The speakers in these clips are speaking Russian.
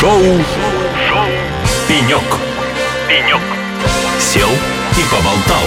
Шоу, Шоу. «Пенек». «Пенек». Сел и поболтал.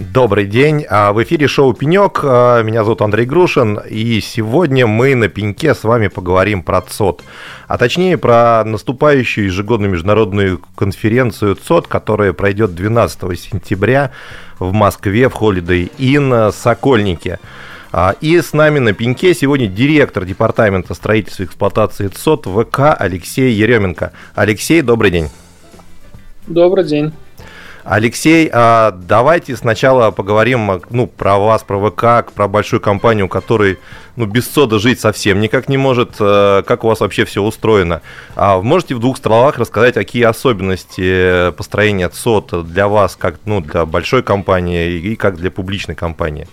Добрый день. А, в эфире шоу «Пенек». А, меня зовут Андрей Грушин. И сегодня мы на «Пеньке» с вами поговорим про ЦОД. А точнее, про наступающую ежегодную международную конференцию ЦОД, которая пройдет 12 сентября в Москве в Holiday Inn «Сокольники». А, и с нами на пеньке сегодня директор департамента строительства и эксплуатации ЦОД ВК Алексей Еременко. Алексей, добрый день. Добрый день. Алексей, а давайте сначала поговорим ну, про вас, про ВК, про большую компанию, которая ну, без сода жить совсем никак не может. Э, как у вас вообще все устроено? А можете в двух словах рассказать, какие особенности построения СОД для вас, как ну, для большой компании и как для публичной компании?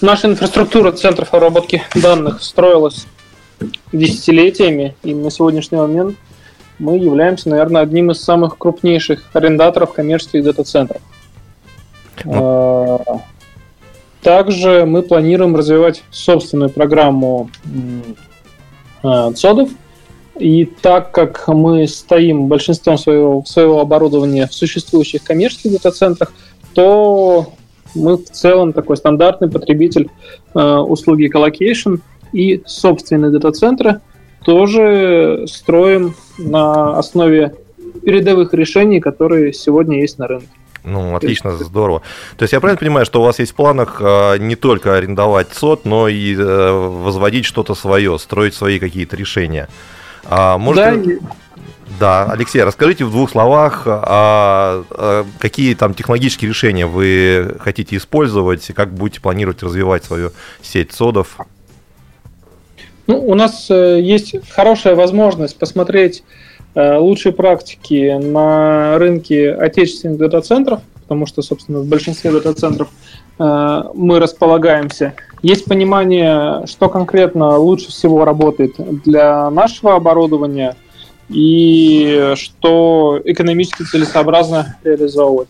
Наша инфраструктура центров обработки данных строилась десятилетиями, и на сегодняшний момент – мы являемся, наверное, одним из самых крупнейших арендаторов коммерческих дата-центров. Ну. А, также мы планируем развивать собственную программу а, ЦОДов. И так как мы стоим большинством своего, своего оборудования в существующих коммерческих дата-центрах, то мы в целом такой стандартный потребитель э, услуги Collocation и собственные дата-центры – тоже строим на основе передовых решений, которые сегодня есть на рынке. Ну, отлично, здорово. То есть я правильно понимаю, что у вас есть в планах э, не только арендовать СОТ, но и э, возводить что-то свое, строить свои какие-то решения? А, может, да, да, Алексей, расскажите в двух словах, а, а, какие там технологические решения вы хотите использовать, как будете планировать развивать свою сеть содов? Ну, у нас э, есть хорошая возможность посмотреть э, лучшие практики на рынке отечественных дата-центров, потому что, собственно, в большинстве дата-центров э, мы располагаемся. Есть понимание, что конкретно лучше всего работает для нашего оборудования и что экономически целесообразно реализовывать.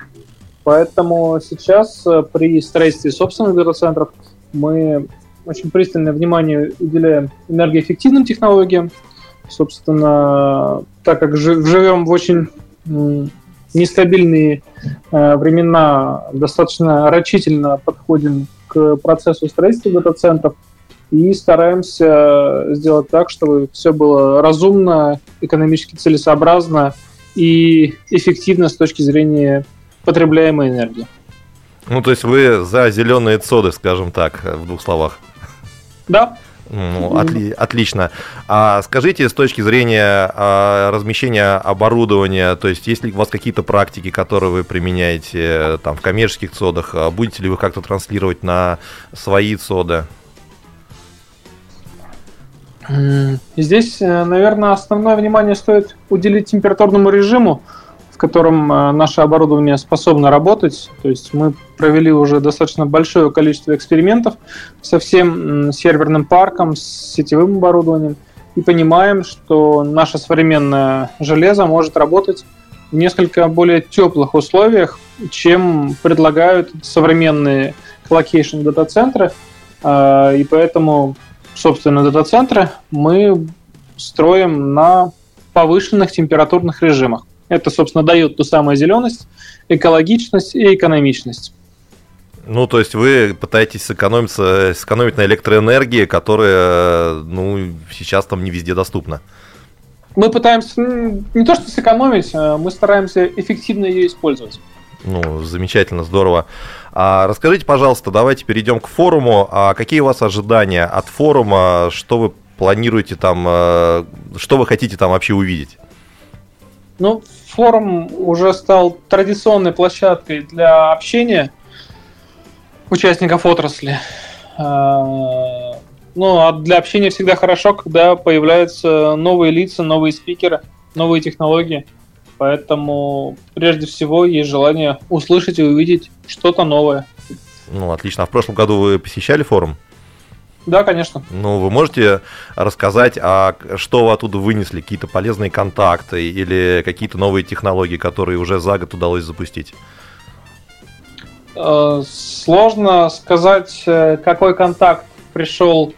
Поэтому сейчас при строительстве собственных дата-центров мы очень пристальное внимание уделяем энергоэффективным технологиям. Собственно, так как живем в очень нестабильные э, времена, достаточно рачительно подходим к процессу строительства дата-центров и стараемся сделать так, чтобы все было разумно, экономически целесообразно и эффективно с точки зрения потребляемой энергии. Ну, то есть вы за зеленые цоды, скажем так, в двух словах. Да. Ну, отли, отлично. А скажите, с точки зрения а, размещения оборудования, то есть есть ли у вас какие-то практики, которые вы применяете там, в коммерческих цодах, а будете ли вы как-то транслировать на свои цоды? Здесь, э, наверное, основное внимание стоит уделить температурному режиму котором э, наше оборудование способно работать. То есть мы провели уже достаточно большое количество экспериментов со всем серверным парком, с сетевым оборудованием и понимаем, что наше современное железо может работать в несколько более теплых условиях, чем предлагают современные colocation дата-центры. Э, и поэтому, собственно, дата-центры мы строим на повышенных температурных режимах. Это, собственно, дает ту самую зеленость, экологичность и экономичность. Ну, то есть вы пытаетесь сэкономиться, сэкономить на электроэнергии, которая, ну, сейчас там не везде доступна. Мы пытаемся не то что сэкономить, а мы стараемся эффективно ее использовать. Ну, замечательно, здорово. А расскажите, пожалуйста, давайте перейдем к форуму. А какие у вас ожидания от форума? Что вы планируете там, э, что вы хотите там вообще увидеть? Ну, форум уже стал традиционной площадкой для общения участников отрасли. А, ну, а для общения всегда хорошо, когда появляются новые лица, новые спикеры, новые технологии. Поэтому прежде всего есть желание услышать и увидеть что-то новое. Ну, отлично. А в прошлом году вы посещали форум? Да, конечно. Ну, вы можете рассказать, а что вы оттуда вынесли? Какие-то полезные контакты или какие-то новые технологии, которые уже за год удалось запустить? Э, сложно сказать, э, какой контакт пришел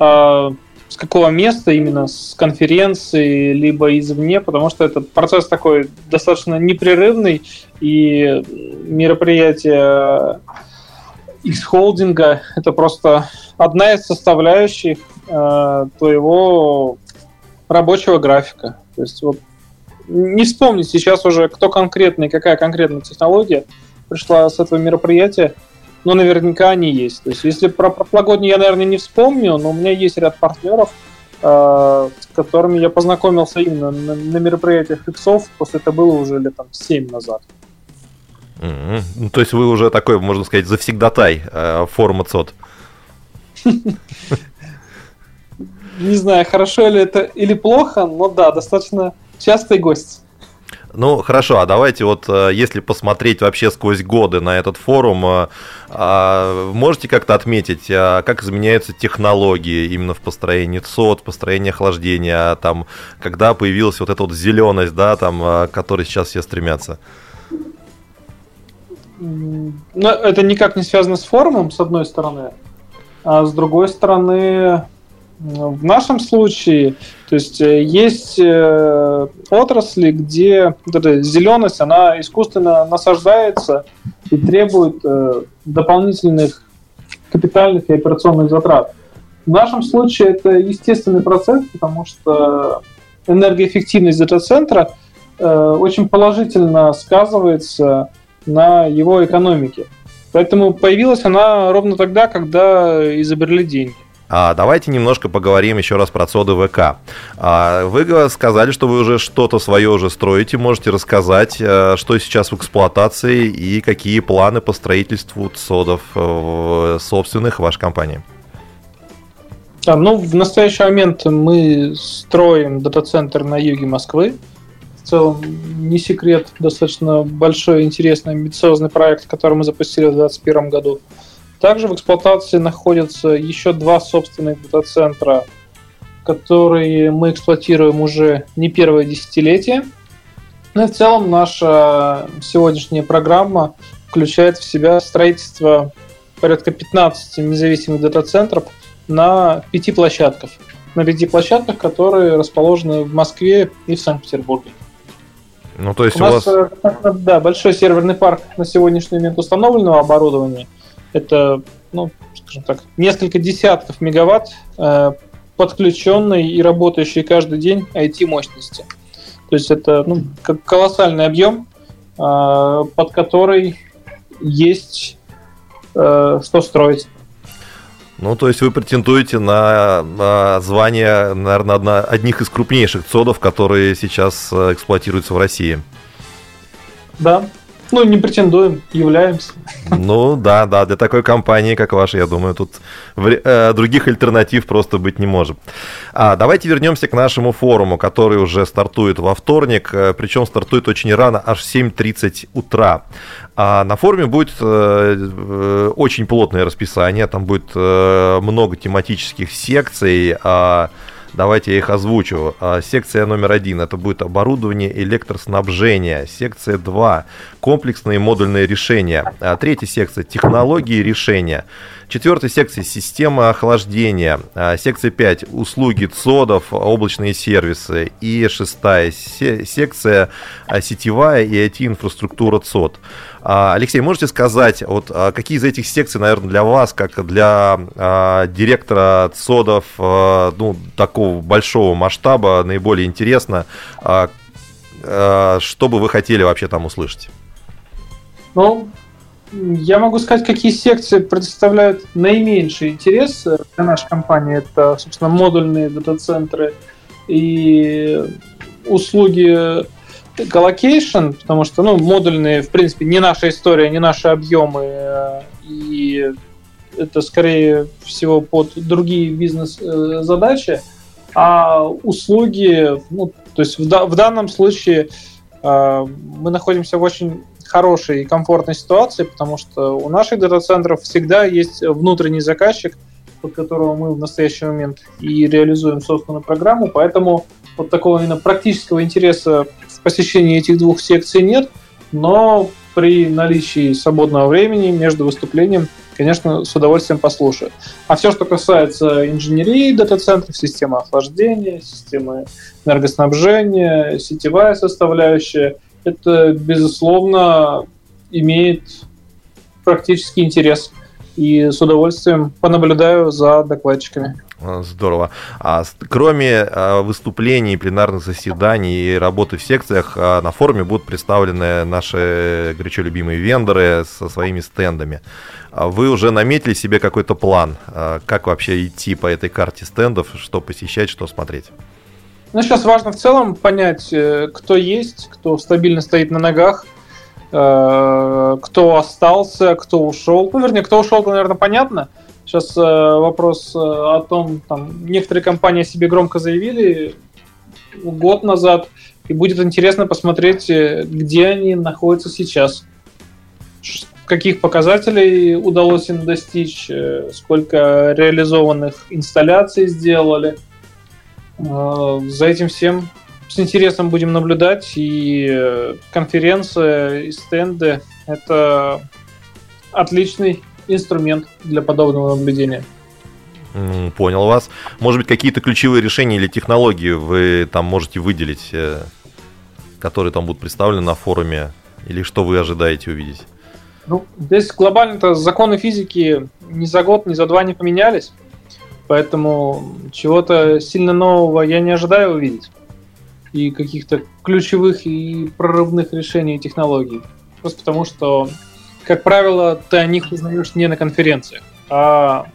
э, с какого места именно, с конференции, либо извне, потому что этот процесс такой достаточно непрерывный, и мероприятие X-холдинга это просто одна из составляющих э, твоего рабочего графика. То есть вот не вспомнить сейчас уже, кто конкретный, какая конкретная технология пришла с этого мероприятия, но наверняка они есть. То есть если про прошлогодний я, наверное, не вспомню, но у меня есть ряд партнеров, э, с которыми я познакомился именно на, на мероприятиях иксов, после это было уже лет там 7 назад. Mm-hmm. Ну, то есть вы уже такой, можно сказать, завсегдатай э, форума ЦОД. Не знаю, хорошо ли это или плохо, но да, достаточно частый гость. Ну, хорошо, а давайте вот, э, если посмотреть вообще сквозь годы на этот форум, э, а, можете как-то отметить, а, как изменяются технологии именно в построении ЦОД, в построении охлаждения, там, когда появилась вот эта вот зеленость, да, там, э, к которой сейчас все стремятся? Ну, это никак не связано с форумом, с одной стороны, а с другой стороны, в нашем случае, то есть э, есть э, отрасли, где вот эта зеленость, она искусственно насаждается и требует э, дополнительных капитальных и операционных затрат. В нашем случае это естественный процесс, потому что энергоэффективность дата-центра очень положительно сказывается на его экономике. Поэтому появилась она ровно тогда, когда изобрели деньги. А, давайте немножко поговорим еще раз про цоды ВК. А, вы сказали, что вы уже что-то свое уже строите. Можете рассказать, э, что сейчас в эксплуатации и какие планы по строительству цодов э, собственных вашей компании? Да, ну, в настоящий момент мы строим дата-центр на юге Москвы. В целом, не секрет, достаточно большой, интересный, амбициозный проект, который мы запустили в 2021 году. Также в эксплуатации находятся еще два собственных дата-центра, которые мы эксплуатируем уже не первое десятилетие. Ну и в целом наша сегодняшняя программа включает в себя строительство порядка 15 независимых дата-центров на пяти площадках. На пяти площадках, которые расположены в Москве и в Санкт-Петербурге. Ну, то есть у, у нас, вас... Э, да, большой серверный парк на сегодняшний момент установленного оборудования – это, ну, скажем так, несколько десятков мегаватт э, подключенной и работающей каждый день IT-мощности. То есть это ну, колоссальный объем, э, под который есть э, что строить. Ну, то есть вы претендуете на, на звание, наверное, одна, одних из крупнейших цодов, которые сейчас эксплуатируются в России. Да, ну, не претендуем, являемся. Ну, да, да, для такой компании, как ваша, я думаю, тут э, других альтернатив просто быть не может. А, давайте вернемся к нашему форуму, который уже стартует во вторник, э, причем стартует очень рано, аж в 7.30 утра. А на форуме будет э, э, очень плотное расписание, там будет э, много тематических секций, э, Давайте я их озвучу. А, секция номер один – это будет оборудование электроснабжения. Секция 2 – комплексные модульные решения. А, третья секция – технологии решения. Четвертая секция – система охлаждения. А, секция 5 – услуги ЦОДов, облачные сервисы. И шестая секция – сетевая и IT-инфраструктура ЦОД. А, Алексей, можете сказать, вот а, какие из этих секций, наверное, для вас, как для а, директора ЦОДов, ну, такого большого масштаба, наиболее интересно, что бы вы хотели вообще там услышать? Ну, я могу сказать, какие секции представляют наименьший интерес для нашей компании. Это, собственно, модульные дата-центры и услуги colocation, потому что, ну, модульные, в принципе, не наша история, не наши объемы, э, и это скорее всего под другие бизнес-задачи, а услуги, ну, то есть в, в данном случае э, мы находимся в очень хорошей и комфортной ситуации, потому что у наших дата-центров всегда есть внутренний заказчик, под которого мы в настоящий момент и реализуем собственную программу, поэтому вот такого именно практического интереса посещении этих двух секций нет, но при наличии свободного времени между выступлением конечно, с удовольствием послушаю. А все, что касается инженерии дата-центров, системы охлаждения, системы энергоснабжения, сетевая составляющая, это, безусловно, имеет практический интерес. И с удовольствием понаблюдаю за докладчиками. Здорово. А кроме а, выступлений, пленарных заседаний и работы в секциях, а, на форуме будут представлены наши горячо любимые вендоры со своими стендами. А вы уже наметили себе какой-то план, как вообще идти по этой карте стендов, что посещать, что смотреть? Ну, сейчас важно в целом понять, э, кто есть, кто стабильно стоит на ногах, кто остался, кто ушел. Ну, вернее, кто ушел, то, наверное, понятно. Сейчас э, вопрос о том, там, некоторые компании о себе громко заявили год назад, и будет интересно посмотреть, где они находятся сейчас каких показателей удалось им достичь, э, сколько реализованных инсталляций сделали. Э, за этим всем с интересом будем наблюдать, и э, конференция, и стенды — это отличный инструмент для подобного наблюдения. Понял вас. Может быть, какие-то ключевые решения или технологии вы там можете выделить, которые там будут представлены на форуме, или что вы ожидаете увидеть? Ну, здесь глобально-то законы физики ни за год, ни за два не поменялись. Поэтому чего-то сильно нового я не ожидаю увидеть. И каких-то ключевых и прорывных решений и технологий. Просто потому что, как правило, ты о них узнаешь не на конференциях, а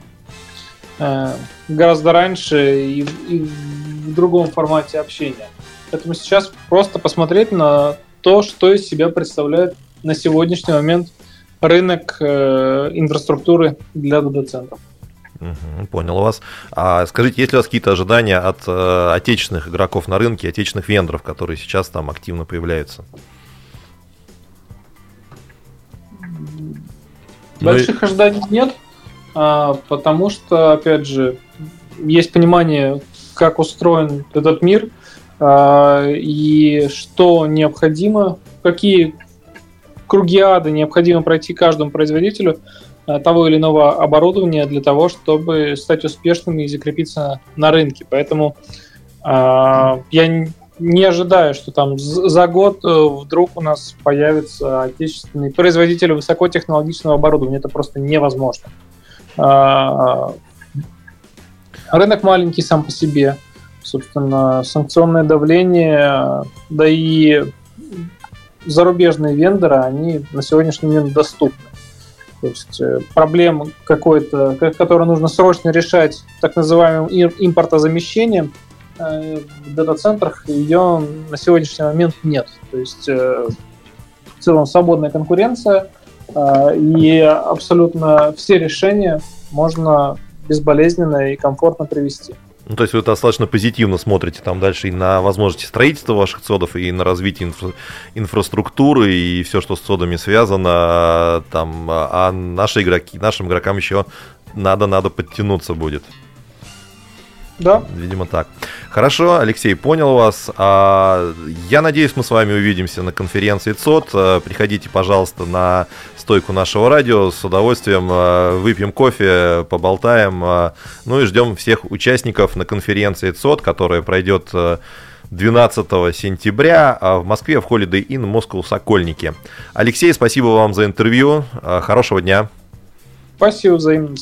э, гораздо раньше и, и в другом формате общения. Поэтому сейчас просто посмотреть на то, что из себя представляет на сегодняшний момент рынок э, инфраструктуры для дата-центров. Угу, понял вас. А скажите, есть ли у вас какие-то ожидания от э, отечественных игроков на рынке, отечественных вендоров, которые сейчас там активно появляются? Больших ну и... ожиданий нет, а, потому что, опять же, есть понимание, как устроен этот мир а, и что необходимо, какие круги ада необходимо пройти каждому производителю того или иного оборудования для того, чтобы стать успешным и закрепиться на рынке. Поэтому э, я не ожидаю, что там за год э, вдруг у нас появится отечественный производитель высокотехнологичного оборудования. Это просто невозможно. Э, рынок маленький сам по себе. Собственно, санкционное давление, да и зарубежные вендоры, они на сегодняшний момент доступны. То есть э, проблема какой-то, которую нужно срочно решать так называемым импортозамещением, э, в дата-центрах ее на сегодняшний момент нет. То есть э, в целом свободная конкуренция, и абсолютно все решения можно безболезненно и комфортно привести. Ну, то есть вы достаточно позитивно смотрите там дальше и на возможности строительства ваших цодов, и на развитие инфра- инфраструктуры, и все, что с цодами связано. Там, а наши игроки, нашим игрокам еще надо-надо подтянуться будет. Да. Видимо, так. Хорошо, Алексей, понял вас. А, я надеюсь, мы с вами увидимся на конференции ЦОД. А, приходите, пожалуйста, на стойку нашего радио. С удовольствием а, выпьем кофе, поболтаем. Ну и ждем всех участников на конференции ЦОД, которая пройдет 12 сентября в Москве в Holiday Inn Moscow Сокольники. Алексей, спасибо вам за интервью. Хорошего дня. Спасибо, взаимно.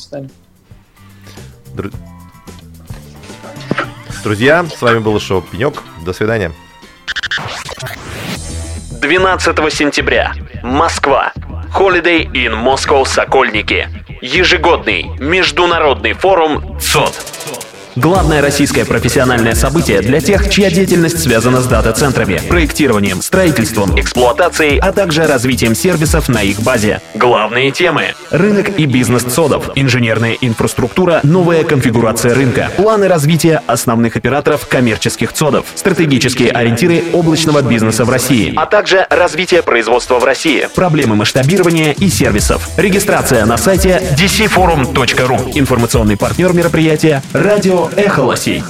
Друзья, с вами был шоу Пенек. До свидания. 12 сентября. Москва. Holiday in Moscow Сокольники. Ежегодный международный форум ЦОД. Главное российское профессиональное событие для тех, чья деятельность связана с дата-центрами, проектированием, строительством, эксплуатацией, а также развитием сервисов на их базе. Главные темы. Рынок и бизнес ЦОДов, инженерная инфраструктура, новая конфигурация рынка, планы развития основных операторов коммерческих ЦОДов, стратегические ориентиры облачного бизнеса в России, а также развитие производства в России, проблемы масштабирования и сервисов. Регистрация на сайте dcforum.ru. Информационный партнер мероприятия – радио «Эхо Лосей».